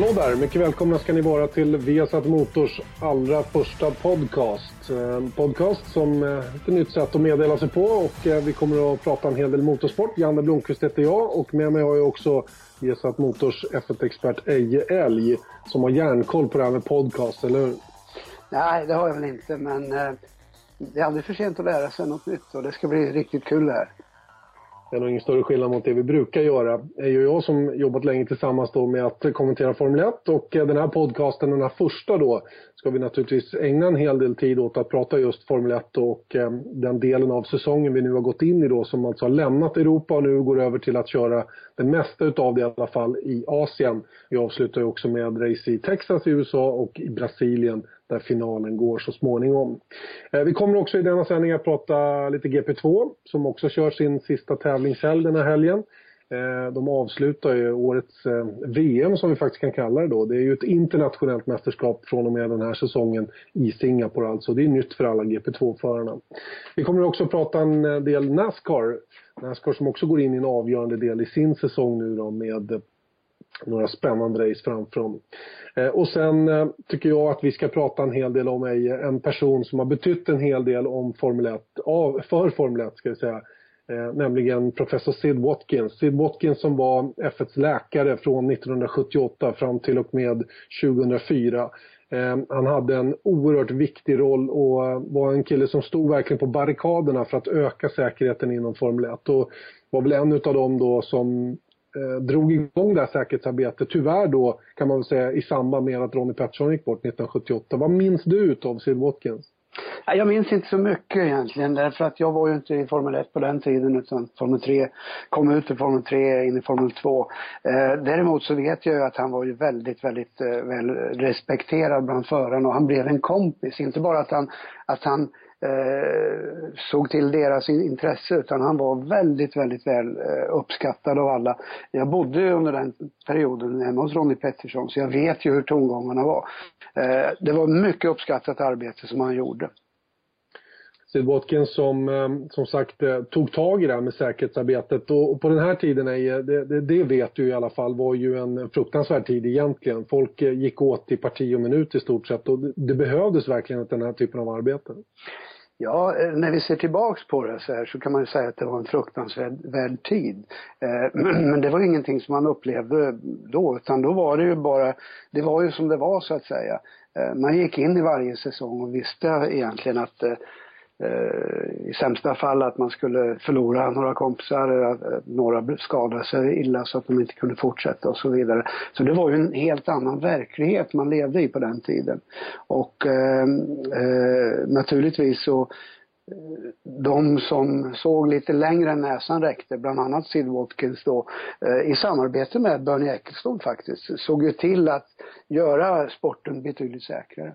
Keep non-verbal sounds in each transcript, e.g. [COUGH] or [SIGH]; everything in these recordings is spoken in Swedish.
Hallå där! Mycket välkomna ska ni vara till Viasat Motors allra första podcast. En podcast som är ett nytt sätt att meddela sig på och eh, vi kommer att prata en hel del motorsport. Janne Blomqvist heter jag och med mig har jag också Viasat Motors F1-expert Eje Elg som har järnkoll på det här med podcast, eller hur? Nej, det har jag väl inte, men det är aldrig för sent att lära sig något nytt och det ska bli riktigt kul det här. Det är nog ingen större skillnad mot det vi brukar göra. Det är ju jag som jobbat länge tillsammans då med att kommentera Formel 1 och eh, den här podcasten, den här första då, ska vi naturligtvis ägna en hel del tid åt att prata just Formel 1 och eh, den delen av säsongen vi nu har gått in i då som alltså har lämnat Europa och nu går över till att köra det mesta utav det i alla fall i Asien. Vi avslutar ju också med race i Texas i USA och i Brasilien där finalen går så småningom. Eh, vi kommer också i denna sändning att prata lite GP2 som också kör sin sista tävlingshelg den här helgen. Eh, de avslutar ju årets eh, VM som vi faktiskt kan kalla det då. Det är ju ett internationellt mästerskap från och med den här säsongen i Singapore alltså. Det är nytt för alla GP2-förarna. Vi kommer också att prata en del Nascar. Nascar som också går in i en avgörande del i sin säsong nu då med några spännande race framför honom. Eh, och sen eh, tycker jag att vi ska prata en hel del om en person som har betytt en hel del om Formel 1, för Formel 1 ska jag säga. Eh, nämligen professor Sid Watkins. Sid Watkins som var F1s läkare från 1978 fram till och med 2004. Eh, han hade en oerhört viktig roll och eh, var en kille som stod verkligen på barrikaderna för att öka säkerheten inom Formel 1 och var väl en utav dem då som eh, drog igång det här säkerhetsarbetet. Tyvärr då kan man väl säga i samband med att Ronnie Peterson gick bort 1978. Vad minns du utav Sid Watkins? Jag minns inte så mycket egentligen därför att jag var ju inte i Formel 1 på den tiden utan Formel 3, kom ut ur Formel 3 in i Formel 2. Eh, däremot så vet jag ju att han var ju väldigt, väldigt eh, väl respekterad bland förarna och han blev en kompis. Inte bara att han, att han eh, såg till deras intresse utan han var väldigt, väldigt väl eh, uppskattad av alla. Jag bodde under den perioden hemma hos Ronnie Pettersson så jag vet ju hur tongångarna var. Eh, det var mycket uppskattat arbete som han gjorde. Sid Watkins som, eh, som sagt eh, tog tag i det här med säkerhetsarbetet och på den här tiden, det, det, det vet du i alla fall, var ju en fruktansvärd tid egentligen. Folk eh, gick åt i parti och minut i stort sett och det behövdes verkligen den här typen av arbete. Ja, när vi ser tillbaks på det så här så kan man ju säga att det var en fruktansvärd tid. [CLEARS THROAT] Men det var ingenting som man upplevde då, utan då var det ju bara, det var ju som det var så att säga. Man gick in i varje säsong och visste egentligen att Eh, i sämsta fall att man skulle förlora några kompisar, att eh, några skadade sig illa så att de inte kunde fortsätta och så vidare. Så det var ju en helt annan verklighet man levde i på den tiden. Och eh, eh, naturligtvis så eh, de som såg lite längre än näsan räckte, bland annat Sid Watkins då, i samarbete med Bernie Ecclestone faktiskt, såg ju till att göra sporten betydligt säkrare.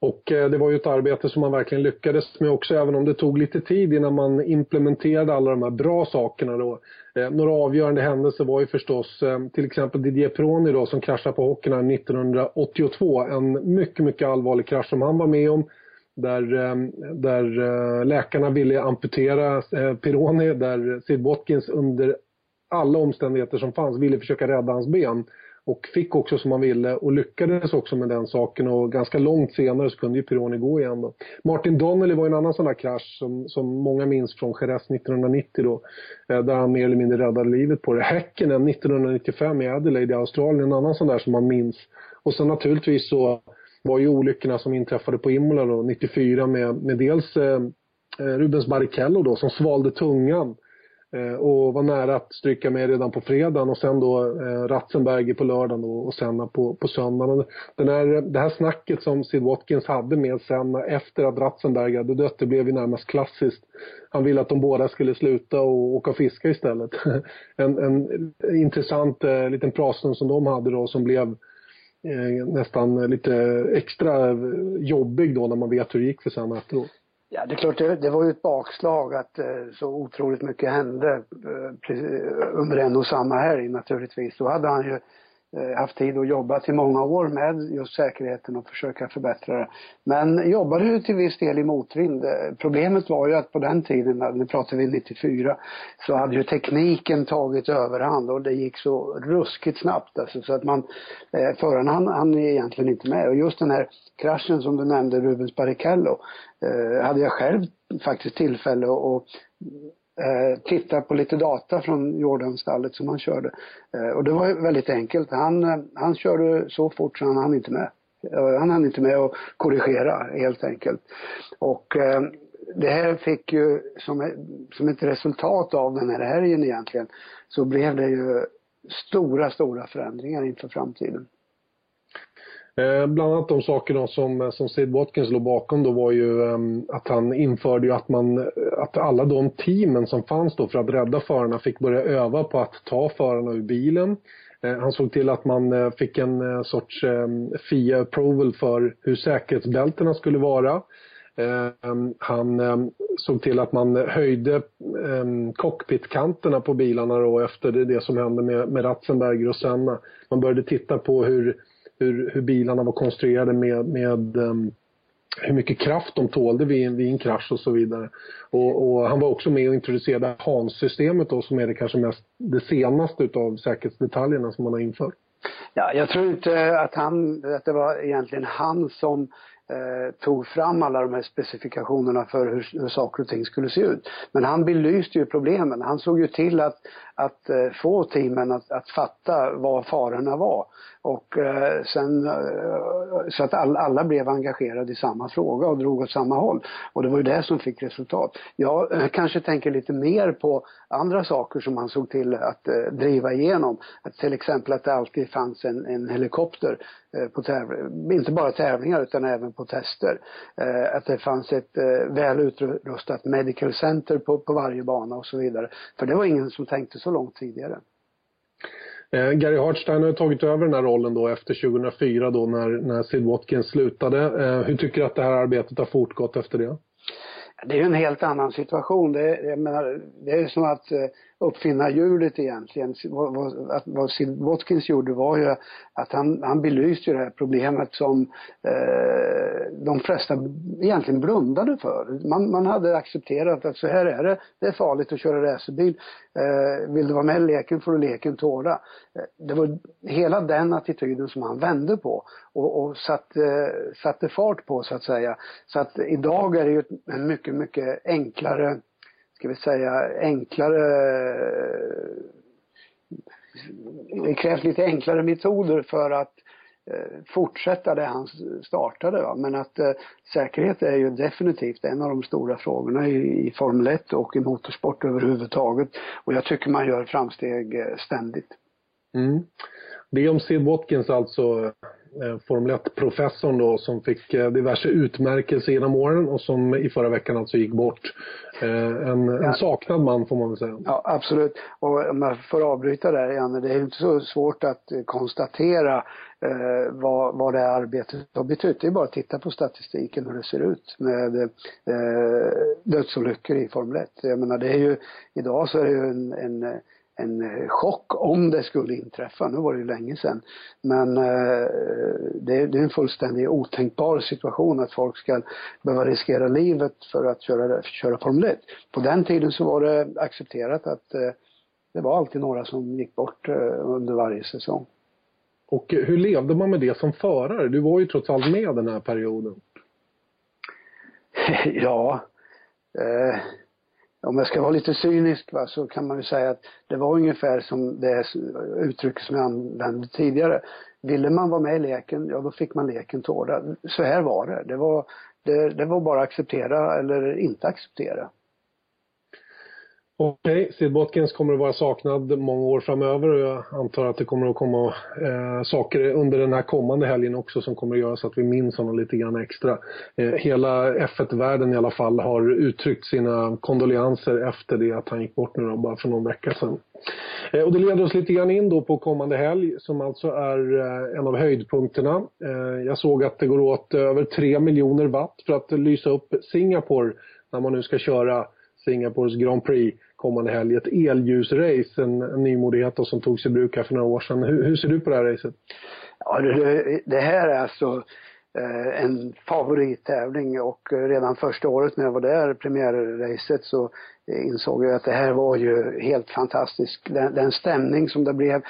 Och eh, det var ju ett arbete som man verkligen lyckades med också, även om det tog lite tid innan man implementerade alla de här bra sakerna då. Eh, några avgörande händelser var ju förstås eh, till exempel Didier Proni då som kraschade på Hockenheim 1982. En mycket, mycket allvarlig krasch som han var med om. Där, där läkarna ville amputera Pironi, där Sid Watkins under alla omständigheter som fanns ville försöka rädda hans ben och fick också som han ville och lyckades också med den saken och ganska långt senare så kunde ju Pironi gå igen då. Martin Donnelly var en annan sån där krasch som, som många minns från Jerez 1990 då, eh, där han mer eller mindre räddade livet på det. Häckenen 1995 i Adelaide i Australien, en annan sån där som man minns. Och sen naturligtvis så var ju olyckorna som inträffade på Imola då, 94 med, med dels eh, eh, Rubens Barrichello då som svalde tungan Eh, och var nära att stryka med redan på fredagen och sen då eh, Ratzenberger på lördagen då, och Senna på, på söndagen. Den här, det här snacket som Sid Watkins hade med Senna efter att Ratzenberger hade dött, det blev ju närmast klassiskt. Han ville att de båda skulle sluta och åka och fiska istället. [LAUGHS] en, en intressant eh, liten pratstund som de hade då som blev eh, nästan lite extra eh, jobbig då när man vet hur det gick för Senna efteråt. Ja, det är klart, det, det var ju ett bakslag att eh, så otroligt mycket hände eh, under en och samma helg naturligtvis. Då hade han ju Eh, haft tid att jobba till många år med just säkerheten och försöka förbättra det. Men jobbade ju till viss del i motvind. Eh, problemet var ju att på den tiden, nu pratar vi 94, så hade ju tekniken tagit överhand och det gick så ruskigt snabbt alltså, så att man, eh, föraren han, han är egentligen inte med. Och just den här kraschen som du nämnde, Rubens Barrichello, eh, hade jag själv faktiskt tillfälle att eh, titta på lite data från Jordanstallet som han körde. Eh, och det var väldigt enkelt. Han, eh, han körde så fort så han hann inte med. Eh, han hann inte med att korrigera helt enkelt. Och eh, det här fick ju som, som ett resultat av den här helgen egentligen så blev det ju stora, stora förändringar inför framtiden. Eh, bland annat de sakerna som, eh, som Sid Watkins låg bakom då var ju eh, att han införde ju att man, eh, att alla de teamen som fanns då för att rädda förarna fick börja öva på att ta förarna ur bilen. Eh, han såg till att man eh, fick en eh, sorts ehm, FIA approval för hur säkerhetsbältena skulle vara. Ehm, han ehm, såg till att man höjde cockpitkanterna på bilarna då efter det som hände med, med Ratzenberger och Senna. Man började titta på hur hur, hur bilarna var konstruerade med, med um, hur mycket kraft de tålde vid, vid en krasch och så vidare. Och, och han var också med och introducerade HANS-systemet då som är det kanske mest, det senaste utav säkerhetsdetaljerna som man har infört. Ja, jag tror inte att han, att det var egentligen han som eh, tog fram alla de här specifikationerna för hur, hur saker och ting skulle se ut. Men han belyste ju problemen. Han såg ju till att, att eh, få teamen att, att fatta vad farorna var. Och eh, sen eh, så att all, alla blev engagerade i samma fråga och drog åt samma håll. Och det var ju det som fick resultat. Jag eh, kanske tänker lite mer på andra saker som han såg till att eh, driva igenom. Att till exempel att det alltid fanns en, en helikopter på tävling, inte bara tävlingar utan även på tester. Eh, att det fanns ett väl utrustat medical center på, på varje bana och så vidare. För det var ingen som tänkte så långt tidigare. Eh, Gary Hartstein har tagit över den här rollen då efter 2004 då när, när Sid Watkins slutade. Eh, hur tycker du att det här arbetet har fortgått efter det? Det är ju en helt annan situation. Det, jag menar, det är som att eh, uppfinna hjulet egentligen. Vad, vad, vad Sid Watkins gjorde var ju att han, han belyste det här problemet som eh, de flesta egentligen blundade för. Man, man hade accepterat att så här är det, det är farligt att köra racerbil. Eh, vill du vara med i leken får du leken tåla. Eh, det var hela den attityden som han vände på och, och satte, eh, satte fart på så att säga. Så att idag är det ju en mycket, mycket enklare ska vi säga, enklare det krävs lite enklare metoder för att eh, fortsätta det han startade. Va? Men att eh, säkerhet är ju definitivt en av de stora frågorna i, i Formel 1 och i motorsport överhuvudtaget. Och jag tycker man gör framsteg eh, ständigt. Mm. Det om Sid Watkins alltså Formel 1-professorn då som fick eh, diverse utmärkelser genom åren och som i förra veckan alltså gick bort. Eh, en, en saknad man får man väl säga. Ja absolut. Och om jag får avbryta där Janne, det är inte så svårt att konstatera eh, vad, vad det här arbetet har betytt. Det är bara att titta på statistiken hur det ser ut med eh, dödsolyckor i Formel 1. Jag menar det är ju, idag så är det ju en, en en eh, chock om det skulle inträffa. Nu var det ju länge sedan. Men eh, det, det, är en fullständigt otänkbar situation att folk ska behöva riskera livet för att köra, köra Formel 1. På den tiden så var det accepterat att eh, det var alltid några som gick bort eh, under varje säsong. Och hur levde man med det som förare? Du var ju trots allt med den här perioden. [LAUGHS] ja. Om jag ska vara lite cynisk va, så kan man ju säga att det var ungefär som det uttryck som jag använde tidigare. Ville man vara med i leken, ja då fick man leken tåla. Så här var det. Det var, det, det var bara acceptera eller inte acceptera. Okej, okay. Sid Watkins kommer att vara saknad många år framöver och jag antar att det kommer att komma eh, saker under den här kommande helgen också som kommer att göra så att vi minns honom lite grann extra. Eh, hela F1-världen i alla fall har uttryckt sina kondolenser efter det att han gick bort nu då, bara för någon vecka sedan. Eh, och det leder oss lite grann in då på kommande helg som alltså är eh, en av höjdpunkterna. Eh, jag såg att det går åt över 3 miljoner watt för att lysa upp Singapore när man nu ska köra Singapores Grand Prix kommande helg. Ett elljusrace, en, en nymodighet som togs i bruk här för några år sedan. Hur, hur ser du på det här racet? Ja, det, det här är alltså Eh, en favorittävling och eh, redan första året när jag var där, premiärracet, så eh, insåg jag att det här var ju helt fantastiskt. Den, den stämning som det blev,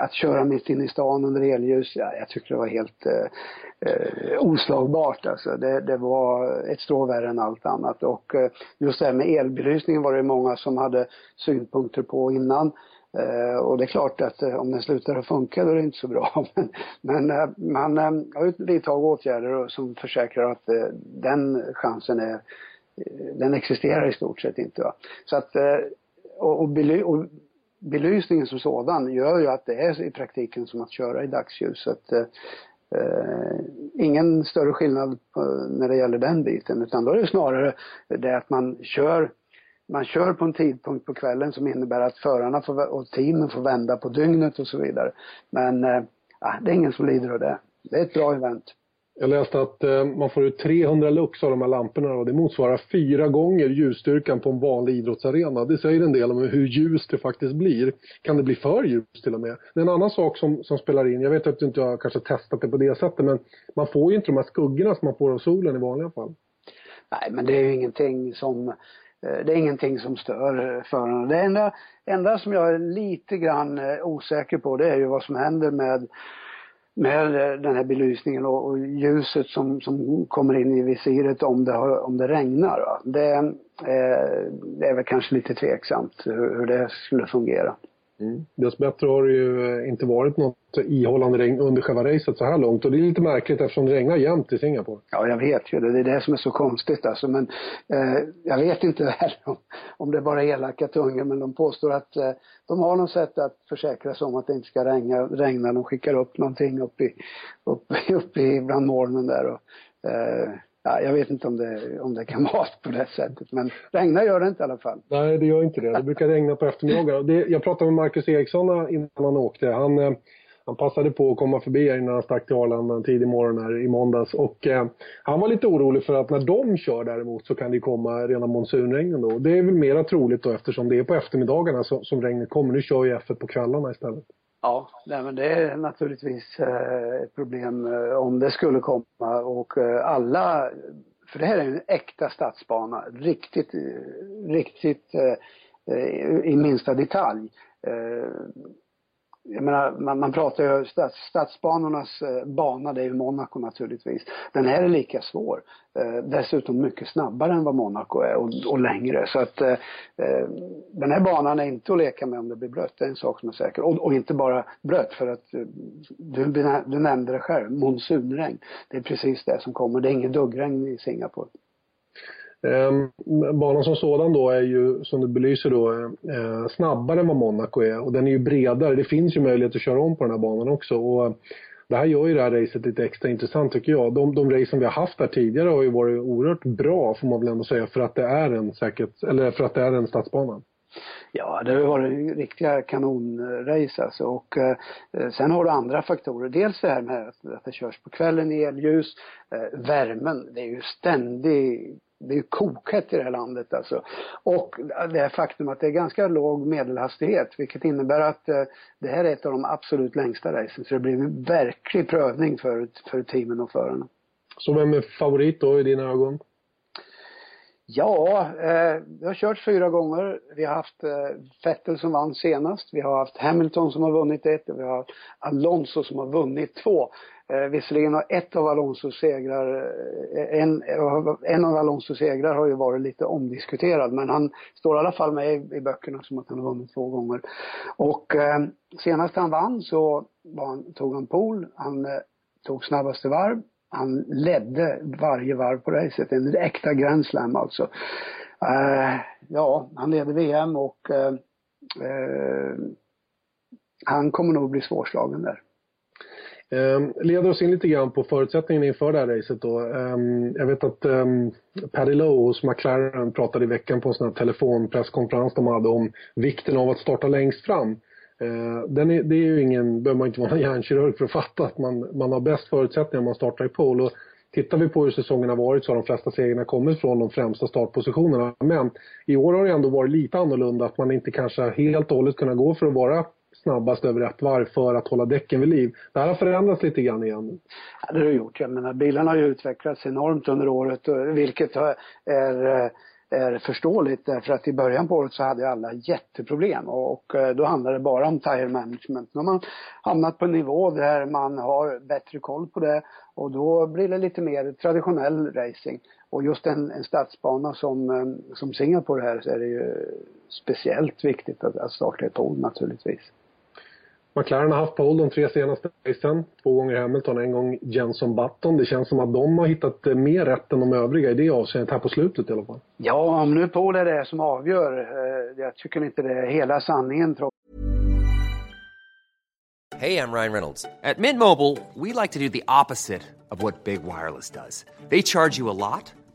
att köra mitt inne i stan under elljus, ja, jag tyckte det var helt eh, oslagbart alltså. Det, det var ett strå värre än allt annat och just det här med elbelysningen var det många som hade synpunkter på innan. Eh, och det är klart att eh, om den slutar att funka då är det inte så bra. [LAUGHS] men, men eh, man har vidtagit åtgärder som försäkrar att den chansen är den existerar i stort sett inte. Va? Så att, eh, och, och, bely, och belysningen som sådan gör ju att det är i praktiken som att köra i dagsljus. Så att, eh, ingen större skillnad på, när det gäller den biten utan då är det snarare det att man kör man kör på en tidpunkt på kvällen som innebär att förarna får, och teamen får vända på dygnet och så vidare. Men eh, det är ingen som lider av det. Det är ett bra event. Jag läste att eh, man får ut 300 lux av de här lamporna och det motsvarar fyra gånger ljusstyrkan på en vanlig idrottsarena. Det säger en del om hur ljust det faktiskt blir. Kan det bli för ljust till och med? Det är en annan sak som, som spelar in. Jag vet att du inte har kanske testat det på det sättet men man får ju inte de här skuggorna som man får av solen i vanliga fall. Nej, men det är ju ingenting som Eh, det är ingenting som stör eh, förarna. Det enda, enda som jag är lite grann eh, osäker på det är ju vad som händer med med den här belysningen och, och, ljuset som, som kommer in i visiret om det, har, om det regnar. Va? Det, eh, det är väl kanske lite tveksamt hur, hur det skulle fungera. Mm. Dessbättre har det ju eh, inte varit något ihållande regn under själva racet så här långt och det är lite märkligt eftersom det regnar jämt i Singapore. Ja, jag vet ju det. Det är det som är så konstigt alltså. Men eh, jag vet inte [LAUGHS] heller om, om det är bara elaka tungor men de påstår att eh, de har något sätt att försäkra sig om att det inte ska regna. regna. De skickar upp någonting upp i, upp, [LAUGHS] upp i bland molnen där och eh, Ja, jag vet inte om det, om det kan [LAUGHS] vara på det sättet, men regna gör det inte i alla fall. Nej, det gör inte det. Det brukar regna på eftermiddagar. jag pratade med Marcus Eriksson innan han åkte. Han, eh, han passade på att komma förbi innan han stack till Arlanda en tidig morgon här i måndags. Och eh, han var lite orolig för att när de kör däremot så kan det komma rena monsunregnen då. Det är väl mera troligt då eftersom det är på eftermiddagarna som, som regnet kommer. Nu kör ju F1 på kvällarna istället. Ja, nej, men det är naturligtvis eh, ett problem eh, om det skulle komma. Och eh, alla, för det här är en äkta stadsbana, riktigt, eh, riktigt eh, eh, i minsta detalj jag menar, man, man pratar ju stads, stadsbanornas eh, bana, det är ju Monaco naturligtvis. Den här är lika svår. Eh, dessutom mycket snabbare än vad Monaco är och, och längre. Så att eh, eh den här banan är inte att leka med om det blir blött, det är en sak som är säker. Och, och inte bara blött för att eh, du, du nämnde det själv, monsunregn. Det är precis det som kommer. Det är inget duggregn i Singapore. Ehm, banan som sådan då är ju, som du belyser då, eh, eh, snabbare än vad Monaco är och den är ju bredare. Det finns ju möjlighet att köra om på den här banan också. Och eh, det här gör ju det här racet lite extra intressant tycker jag. De, de racen vi har haft här tidigare har ju varit oerhört bra får man väl ändå säga för att det är en säkert, eller för att det är en stadsbana. Ja, det har varit riktiga kanonrace alltså. Och eh, sen har du andra faktorer. Dels det här med att, att det körs på kvällen i elljus, eh, värmen. Det är ju ständig det är kokhett i det här landet alltså. Och det här faktum att det är ganska låg medelhastighet, vilket innebär att eh, det här är ett av de absolut längsta racen. Så det blir en verklig prövning för, för teamen och förarna. Så vem är favorit då i dina ögon? Ja, eh, det har kört fyra gånger. Vi har haft eh, Vettel som vann senast. Vi har haft Hamilton som har vunnit ett och vi har Alonso som har vunnit två. Eh, visserligen har ett av Alonsos segrar, eh, en, eh, en av Alonsos segrar har ju varit lite omdiskuterad men han står i alla fall med i, i böckerna som att han har vunnit två gånger. Och eh, senast han vann så han, tog han pool, han eh, tog snabbaste varv, han ledde varje varv på racet, en äkta Grand Slam alltså. Uh, ja, han leder VM och eh, eh, han kommer nog bli svårslagen där. Um, leder oss in lite grann på förutsättningarna inför det här racet då. Um, jag vet att um, Paddy Lowe hos McLaren pratade i veckan på en sån här telefonpresskonferens de hade om vikten av att starta längst fram. Eh, den är, det är ju ingen, behöver man inte vara [LAUGHS] hjärnkirurg för att fatta att man, man har bäst förutsättningar om man startar i pole. Och tittar vi på hur säsongen har varit så har de flesta segrarna kommit från de främsta startpositionerna. Men i år har det ändå varit lite annorlunda att man inte kanske helt och hållet kunnat gå för att vara snabbast över ett varv för att hålla däcken vid liv. Det här har förändrats lite grann igen. Ja, det har det gjort. Jag menar, bilarna har ju utvecklats enormt under året, vilket är eh, är förståeligt därför att i början på året så hade alla jätteproblem och eh, då handlade det bara om tire management. Nu har man hamnat på en nivå där man har bättre koll på det och då blir det lite mer traditionell racing. Och just en, en stadsbana som, eh, som Singapore här så är det ju speciellt viktigt att, att starta i tåg naturligtvis. McLaren har haft pole de tre senaste racen. Två gånger Hamilton, en gång Jenson Button. Det känns som att de har hittat mer rätt än de övriga i det avseendet här på slutet i alla fall. Ja, om nu pole är det som avgör. Eh, jag tycker inte det är hela sanningen Hej, jag Ryan Reynolds. At Mint Mobile, we like to do the opposite of what Big Wireless does. They charge you a lot.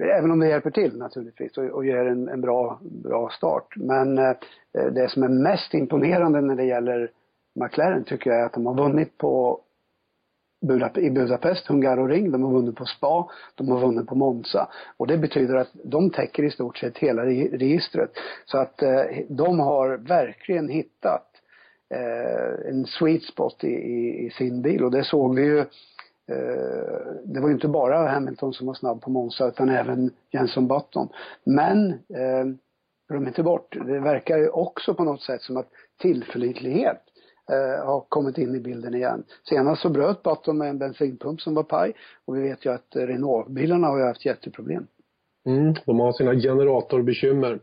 Även om det hjälper till naturligtvis och, och ger en, en, bra, bra start. Men eh, det som är mest imponerande när det gäller McLaren tycker jag är att de har vunnit på Budap i Budapest, Hungaroring, de har vunnit på Spa, de har vunnit på Monza. Och det betyder att de täcker i stort sett hela registret. Så att eh, de har verkligen hittat eh, en sweet spot i, i, i, sin bil och det såg vi ju Eh, Eh, det var ju inte bara Hamilton som var snabb på Monza utan även Jenson Button. Men, eh, glöm inte bort, det verkar ju också på något sätt som att tillförlitlighet eh, har kommit in i bilden igen. Senast så bröt Button med en bensinpump som var paj och vi vet ju att Renault-bilarna har ju haft jätteproblem. Mm, de har sina generatorbekymmer.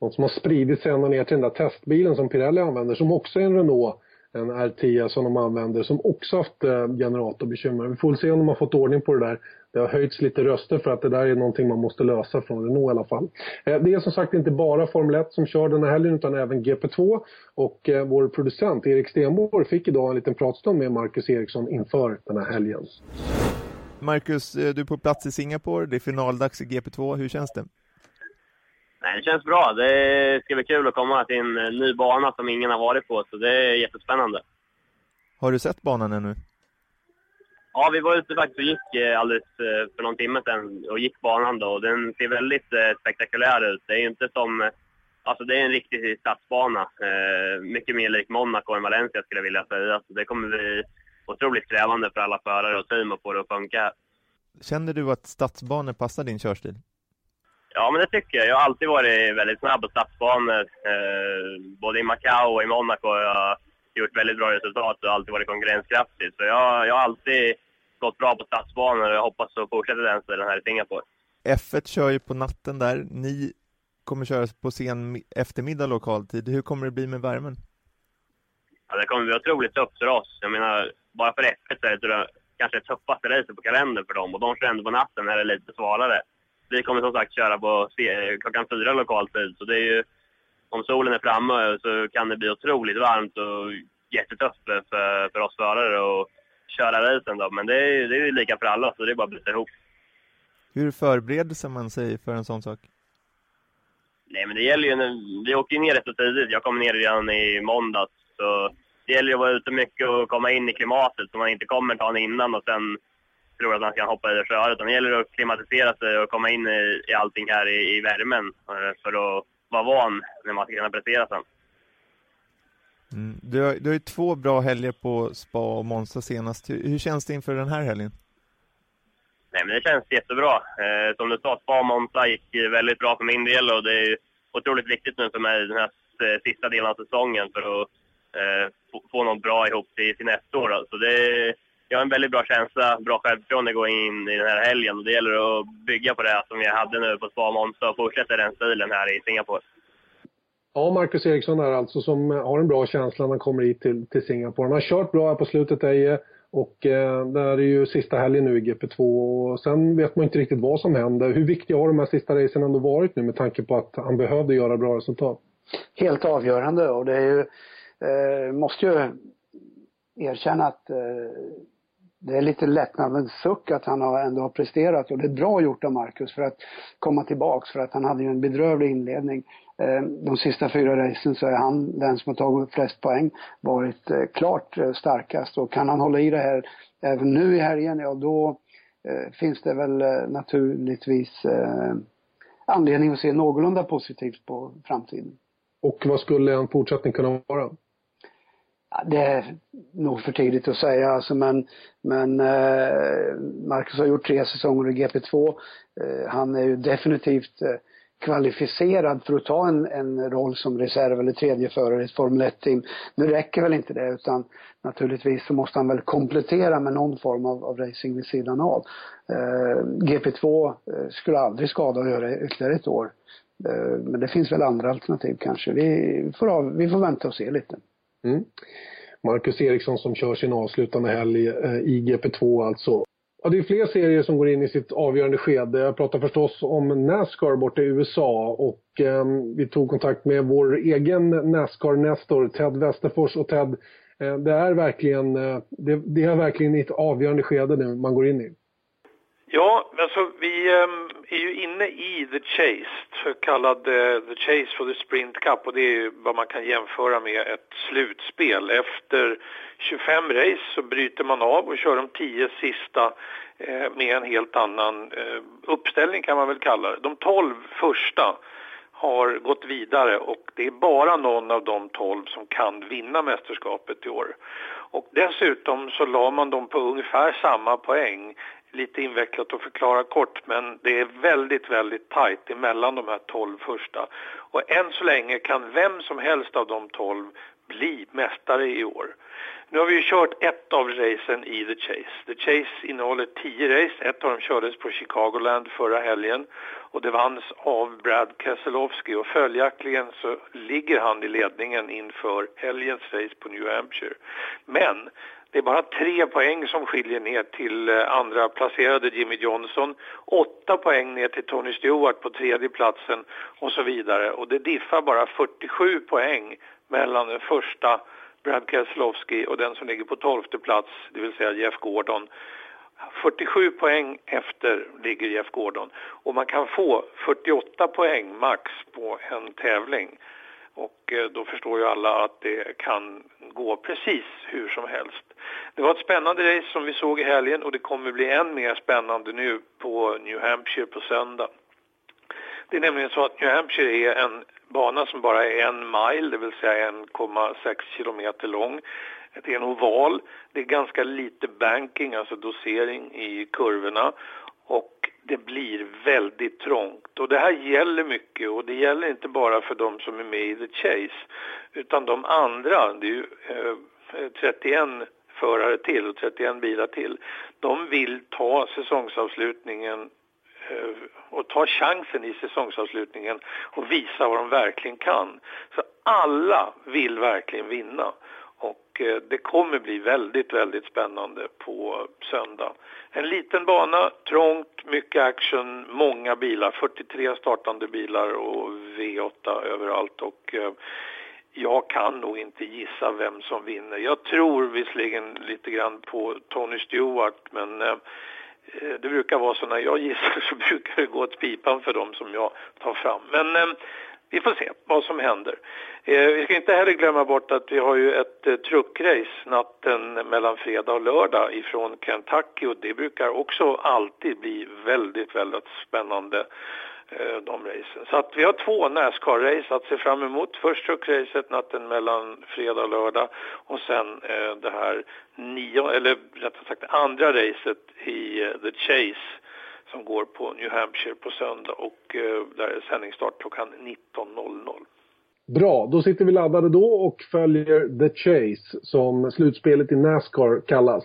De som har spridit sig ända ner till den där testbilen som Pirelli använder som också är en Renault en R10 som de använder som också haft eh, generatorbekymmer. Vi får väl se om de har fått ordning på det där. Det har höjts lite röster för att det där är någonting man måste lösa från Renault i alla fall. Eh, det är som sagt inte bara Formel 1 som kör den här helgen utan även GP2 och eh, vår producent Erik Stenborg fick idag en liten pratstund med Marcus Eriksson inför den här helgen. Marcus, du är på plats i Singapore, det är finaldags i GP2, hur känns det? Nej, det känns bra. Det ska bli kul att komma till en eh, ny bana som ingen har varit på, så det är jättespännande. Har du sett banan ännu? Ja, vi var ute faktiskt och gick eh, alldeles eh, för någon timme sedan och gick banan då. Den ser väldigt spektakulär ut. Det är inte som... Alltså det är en riktig stadsbana. Mycket mer lik Monaco än Valencia skulle jag vilja säga. Så det kommer bli otroligt krävande för alla förare och team att få det att funka. Känner du att stadsbanor passar din körstil? Ja, men det tycker jag. Jag har alltid varit väldigt snabb på stadsbanor. Eh, både i Macao och i Monaco har jag gjort väldigt bra resultat och alltid varit konkurrenskraftig. Så jag, jag har alltid gått bra på stadsbanor och jag hoppas att fortsätta den stilen här i Singapore. F1 kör ju på natten där. Ni kommer köra på sen eftermiddag lokal tid. Hur kommer det bli med värmen? Ja, det kommer bli otroligt tufft för oss. Jag menar, bara för F1 så är det kanske det tuffaste racet på kalendern för dem och de kör ändå på natten när det är lite svalare vi kommer som sagt köra på klockan fyra lokal tid. Så det är ju, om solen är framme så kan det bli otroligt varmt och jättetufft för, för oss förare att köra racen då. Men det är, det är ju lika för alla, så det är bara att bita ihop. Hur förbereder man sig för en sån sak? Nej, men det gäller ju... Vi åker ju ner rätt så tidigt. Jag kom ner redan i måndags. Så det gäller ju att vara ute mycket och komma in i klimatet så man inte kommer dagen innan och sen tror att man kan hoppa i köra. Utan det gäller att klimatisera sig och komma in i, i allting här i, i värmen eh, för att vara van när man ska kunna prestera sen. Mm. Du, har, du har ju två bra helger på Spa och Monza senast. Hur, hur känns det inför den här helgen? Nej, men det känns jättebra. Eh, som du sa, Spa och Monza gick väldigt bra för min del och det är otroligt viktigt nu för mig den här eh, sista delen av säsongen för att eh, få, få något bra ihop till, till nästa år. Så det, jag har en väldigt bra känsla, bra självförtroende att gå in i den här helgen. Och det gäller att bygga på det som jag hade nu på Spa Monza och fortsätta den stilen här i Singapore. Ja, Marcus Eriksson är alltså som har en bra känsla när han kommer hit till, till Singapore. Han har kört bra här på slutet, Eje. Och eh, där är ju sista helgen nu i GP2 och sen vet man inte riktigt vad som händer. Hur viktiga har de här sista racen ändå varit nu med tanke på att han behövde göra bra resultat? Helt avgörande och det är ju, eh, måste ju erkänna att eh, det är lite lättnadens suck att han har ändå har presterat och det är bra gjort av Marcus för att komma tillbaks för att han hade ju en bedrövlig inledning. Eh, de sista fyra racen så är han den som har tagit flest poäng, varit eh, klart eh, starkast och kan han hålla i det här även nu i helgen, ja då finns det väl naturligtvis anledning att se någorlunda positivt på framtiden. Och vad skulle en fortsättning kunna vara? Det är nog för tidigt att säga alltså, men, men eh, Marcus har gjort tre säsonger i GP2. Eh, han är ju definitivt eh, kvalificerad för att ta en, en roll som reserv eller tredje förare i ett Formel 1-team. Nu räcker väl inte det utan naturligtvis så måste han väl komplettera med någon form av, av racing vid sidan av. Eh, GP2 eh, skulle aldrig skada att göra ytterligare ett år. Eh, men det finns väl andra alternativ kanske. Vi får, av, vi får vänta och se lite. Mm. Marcus Eriksson som kör sin avslutande helg eh, i GP2 alltså. Ja, det är fler serier som går in i sitt avgörande skede. Jag pratar förstås om Nascar borta i USA och eh, vi tog kontakt med vår egen Nascar-nestor Ted Westerfors och Ted, eh, det är verkligen, eh, det, det, är verkligen ett avgörande skede nu man går in i. Ja, alltså vi ehm, är ju inne i The Chase, så kallad eh, The Chase for the Sprint Cup och det är ju vad man kan jämföra med ett slutspel. Efter 25 race så bryter man av och kör de 10 sista eh, med en helt annan eh, uppställning kan man väl kalla det. De 12 första har gått vidare och det är bara någon av de 12 som kan vinna mästerskapet i år. Och dessutom så la man dem på ungefär samma poäng lite invecklat att förklara kort men det är väldigt, väldigt tajt emellan de här 12 första. Och än så länge kan vem som helst av de 12 bli mästare i år. Nu har vi ju kört ett av racen i The Chase. The Chase innehåller 10 race, ett av dem kördes på Chicagoland förra helgen och det vanns av Brad Keselowski och följaktligen så ligger han i ledningen inför helgens race på New Hampshire. Men det är bara tre poäng som skiljer ner till eh, andra placerade Jimmy Johnson. Åtta poäng ner till Tony Stewart på tredje platsen och så vidare. Och det diffar bara 47 poäng mellan den första Brad Keselowski och den som ligger på tolfte plats, det vill säga Jeff Gordon. 47 poäng efter ligger Jeff Gordon och man kan få 48 poäng max på en tävling. Och eh, då förstår ju alla att det kan gå precis hur som helst. Det var ett spännande race som vi såg i helgen och det kommer bli än mer spännande nu på New Hampshire på söndag. Det är nämligen så att New Hampshire är en bana som bara är en mile, det vill säga 1,6 kilometer lång. Det är en oval, det är ganska lite banking, alltså dosering i kurvorna och det blir väldigt trångt. Och det här gäller mycket och det gäller inte bara för de som är med i The Chase utan de andra, det är ju eh, 31 förare till och 31 bilar till, de vill ta säsongsavslutningen eh, och ta chansen i säsongsavslutningen och visa vad de verkligen kan. Så alla vill verkligen vinna. Och eh, det kommer bli väldigt, väldigt spännande på söndag. En liten bana, trångt, mycket action, många bilar, 43 startande bilar och V8 överallt. Och eh, jag kan nog inte gissa vem som vinner. Jag tror visserligen lite grann på Tony Stewart, men eh, det brukar vara så när jag gissar [LAUGHS] så brukar det gå åt pipan för dem som jag tar fram. Men vi får se vad som händer. Eh, vi ska inte heller glömma bort att vi har ju ett eh, truckrace natten mellan fredag och lördag ifrån Kentucky och det brukar också alltid bli väldigt, väldigt spännande eh, de racen. Så att vi har två Nascar-race att se fram emot. Först truckracet natten mellan fredag och lördag och sen eh, det här nio, eller rättare sagt andra racet i eh, The Chase som går på New Hampshire på söndag och eh, där är sändningsstart klockan 19.00. Bra, då sitter vi laddade då och följer The Chase som slutspelet i Nascar kallas.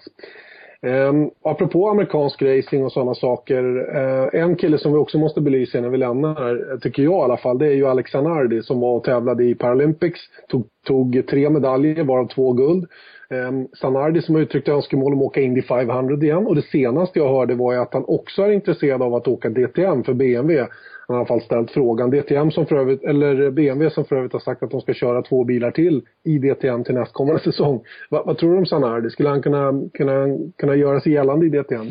Um, apropå amerikansk racing och sådana saker. Uh, en kille som vi också måste belysa innan vi lämnar, tycker jag i alla fall, det är ju Alex Zanardi som var och tävlade i Paralympics. Tog, tog tre medaljer, varav två guld. Um, Zanardi som har uttryckt önskemål om att åka Indy 500 igen och det senaste jag hörde var ju att han också är intresserad av att åka DTM för BMW. Han har i alla fall ställt frågan. DTM som för övrigt, eller BMW som för övrigt har sagt att de ska köra två bilar till i DTM till nästkommande [LAUGHS] säsong. Vad, vad tror du om Sanardi? Skulle han kunna, kunna, kunna göra sig gällande i DTM?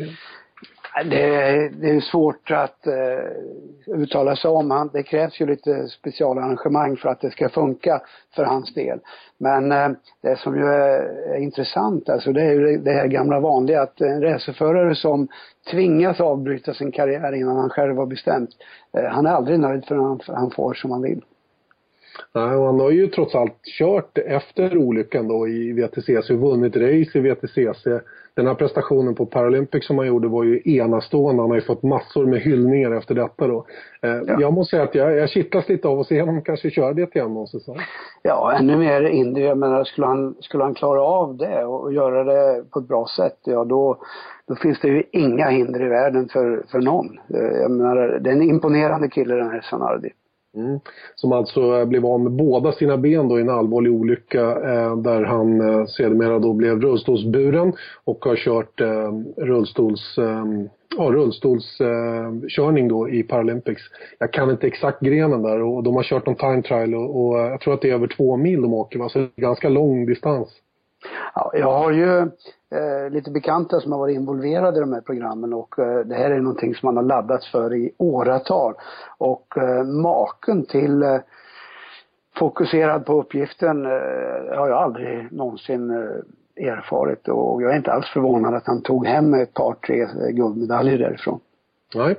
Det, det är svårt att uh, uttala sig om. Han, det krävs ju lite specialarrangemang för att det ska funka för hans del. Men uh, det som ju är, är, intressant alltså det är ju det här gamla vanliga att en racerförare som tvingas avbryta sin karriär innan han själv har bestämt. Uh, han är aldrig nöjd förrän han, han får som han vill. Nej, och han har ju trots allt kört efter olyckan då i VTCC vunnit race i VTCC. Den här prestationen på Paralympics som han gjorde var ju enastående. Han har ju fått massor med hyllningar efter detta då. Eh, ja. Jag måste säga att jag, jag kittlas lite av att se honom kanske köra DTM någon säsong. Ja, ännu mer Indy. Jag menar, skulle han, skulle han klara av det och, och göra det på ett bra sätt, ja då, då finns det ju inga hinder i världen för, för någon. Eh, jag menar, det är en imponerande kille den här Sanardi. Mm. Som alltså eh, blev av med båda sina ben då i en allvarlig olycka eh, där han eh, sedermera då blev rullstolsburen och har kört eh, rullstols, eh, ja, rullstolskörning eh, då i Paralympics. Jag kan inte exakt grenen där och de har kört en time trial och, och eh, jag tror att det är över två mil de åker va, så det är ganska lång distans. Ja, jag har ju eh, lite bekanta som har varit involverade i de här programmen och eh, det här är någonting som man har laddats för i åratal. Och eh, maken till eh, fokuserad på uppgiften eh, har jag aldrig någonsin eh, erfarit och jag är inte alls förvånad att han tog hem ett par, tre eh, guldmedaljer därifrån. Nej.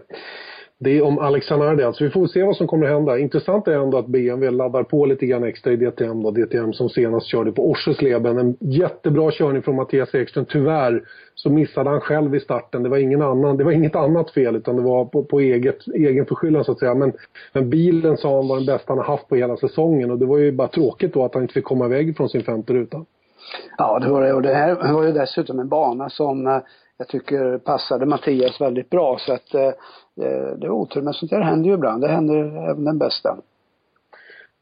Det är om Alexander alltså. Vi får se vad som kommer att hända. Intressant är ändå att BMW laddar på lite grann extra i DTM då. DTM som senast körde på Orsesleben. En jättebra körning från Mattias Ekström. Tyvärr så missade han själv i starten. Det var ingen annan, det var inget annat fel utan det var på, på eget, egen förskyllan så att säga. Men, men bilen sa han var den bästa han har haft på hela säsongen och det var ju bara tråkigt då att han inte fick komma iväg från sin femte ruta. Ja, det var det. Och det här var ju dessutom en bana som eh, jag tycker passade Mattias väldigt bra. Så att eh, eh, det är otur, men sånt där händer ju ibland. Det händer även den bästa.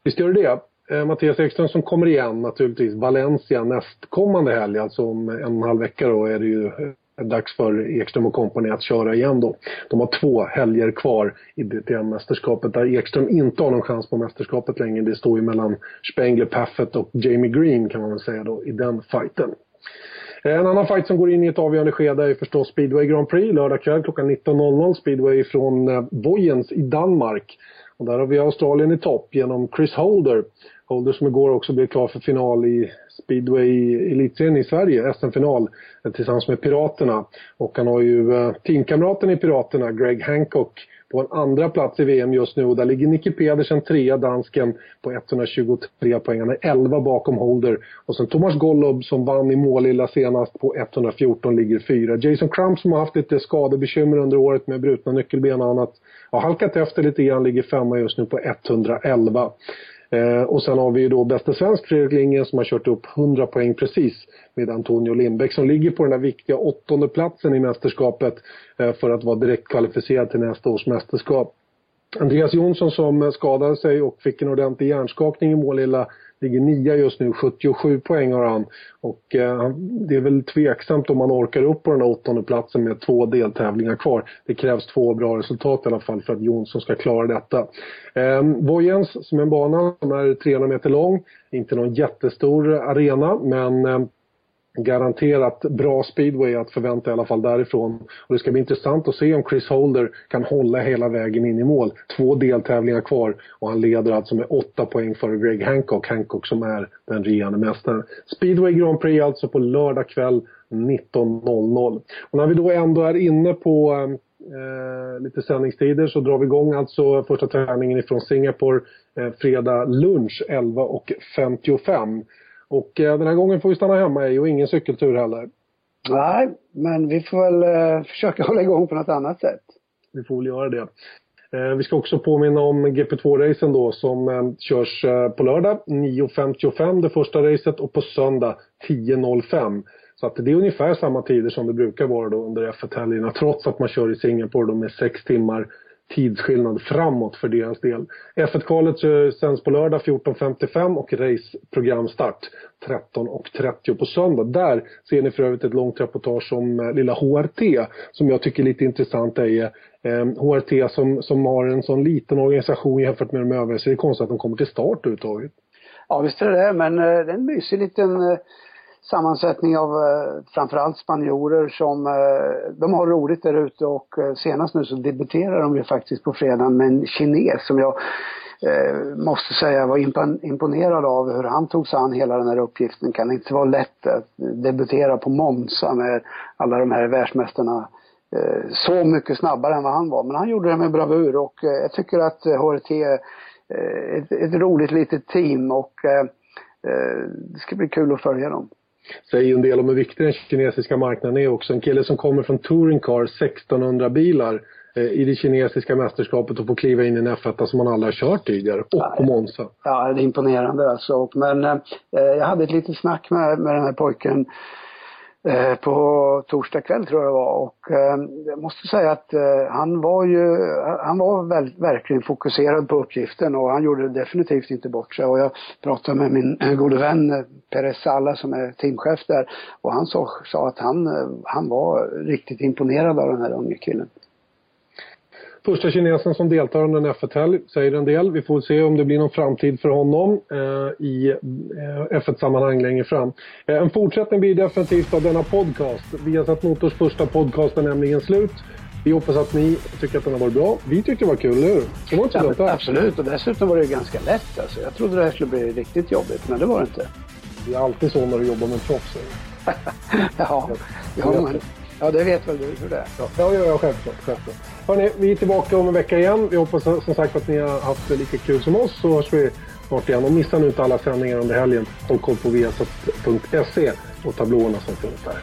Visst gör det det. Eh, Mattias Ekström som kommer igen naturligtvis. Valencia nästkommande helg, alltså om en och en halv vecka då är det ju eh, dags för Ekström och kompani att köra igen då. De har två helger kvar i DTM-mästerskapet där Ekström inte har någon chans på mästerskapet längre. Det står ju mellan Spengler, Paffett och Jamie Green kan man väl säga då i den fighten. En annan fight som går in i ett avgörande skede är förstås Speedway Grand Prix lördag kväll klockan 19.00. Speedway från Bojens Vojens i Danmark. Och där har vi Australien i topp genom Chris Holder. Holder som igår också blev klar för final i speedway elitserien i Sverige, SM-final, eh, tillsammans med Piraterna. Och han har ju eh, teamkamraten i Piraterna, Greg Hancock, på en andra plats i VM just nu och där ligger Nicky Pedersen trea, dansken, på 123 poäng. Han är 11 bakom Holder. Och sen Thomas Gollob som vann i Målilla senast på 114 ligger fyra. Jason Crump som har haft lite skadebekymmer under året med brutna nyckelben och annat har halkat efter lite grann, ligger femma just nu på 111. Eh, och sen har vi ju då bästa svensk Fredrik Lindgren som har kört upp 100 poäng precis med Antonio Lindbäck som ligger på den där viktiga åttonde platsen i mästerskapet eh, för att vara direkt kvalificerad till nästa års mästerskap. Andreas Jonsson som skadade sig och fick en ordentlig hjärnskakning i Målilla ligger nia just nu, 77 poäng har han. Och eh, det är väl tveksamt om han orkar upp på den här åttonde platsen med två deltävlingar kvar. Det krävs två bra resultat i alla fall för att Jonsson ska klara detta. Eh, Vojens som är en bana som är 300 meter lång, inte någon jättestor arena men eh, garanterat bra speedway att förvänta i alla fall därifrån. Och det ska bli intressant att se om Chris Holder kan hålla hela vägen in i mål. Två deltävlingar kvar och han leder alltså med åtta poäng före Greg Hancock. Hancock som är den regerande mästaren. Speedway Grand Prix alltså på lördag kväll 19.00. Och när vi då ändå är inne på eh, eh lite sändningstider så drar vi igång alltså första träningen ifrån Singapore eh, fredag lunch 11.55. Och eh, den här gången får vi stanna hemma i och ingen cykeltur heller. Nej, men vi får väl eh, försöka hålla igång på något annat sätt. Vi får väl göra det. Eh, vi ska också påminna om GP2-racen då som eh, körs eh, på lördag 9.55 det första racet och på söndag 10.05. Så att det är ungefär samma tider som det brukar vara då under F1-helgerna trots att man kör i Singapore då med sex timmar tidsskillnad framåt för deras del. F1-kvalet eh, sänds på lördag 14.55 och raceprogramstart 13.30 på söndag. Där ser ni för övrigt ett långt reportage om eh, lilla HRT som jag tycker är lite intressant är eh, HRT som, som har en sån liten organisation jämfört med de övriga så det är konstigt att de kommer till start överhuvudtaget. Ja visst är det det, men det är en mysig liten sammansättning av eh, framförallt spanjorer som, eh, de har roligt där ute och eh, senast nu så debuterar de ju faktiskt på fredagen med en kines som jag eh, måste säga var imponerad av hur han tog sig an hela den här uppgiften. Det kan inte vara lätt att debutera på Monza med alla de här världsmästarna eh, så mycket snabbare än vad han var. Men han gjorde det med bravur och eh, jag tycker att HRT är eh, ett, ett roligt litet team och eh, eh, det ska bli kul att följa dem säger en del om hur viktig den kinesiska marknaden är också. En kille som kommer från Touring Car, 1600 bilar eh, i det kinesiska mästerskapet och får kliva in i en F1 som man aldrig har kört tidigare och på Monza. Ja, det är imponerande alltså. Men eh, jag hade ett litet snack med, med den här pojken Eh, Eh, på torsdag kväll tror jag det var. Och eh, jag måste säga att eh, han var ju, han var väl, verkligen fokuserad på uppgiften och han gjorde definitivt inte bort sig. Och jag pratade med min gode vän Perez Salla som är teamchef där. Och han sa, sa att han, han var riktigt imponerad av den här unge killen. Första kinesen som deltar under en F1-helg, säger en del. Vi får se om det blir någon framtid för honom eh, i eh, F1-sammanhang längre fram. Eh, en fortsättning blir definitivt av denna podcast. Vi har sett Motors första podcast är nämligen slut. Vi hoppas att ni tycker att den har varit bra. Vi tyckte det var kul, eller hur? Det var inte ja, Absolut, och dessutom var det ganska lätt. Alltså. Jag trodde det här skulle bli riktigt jobbigt, men det var det inte. Det är alltid så när du jobbar med proffs. [LAUGHS] ja, ja, men, ja, det vet väl du hur det är. Ja, ja, ja självklart. självklart. Hörrni, vi är tillbaka om en vecka igen. Vi hoppas som sagt att ni har haft det lika kul som oss så hörs vi snart igen. Och missa nu inte alla sändningar under helgen. Håll koll på viasat.se och tablåerna som finns där.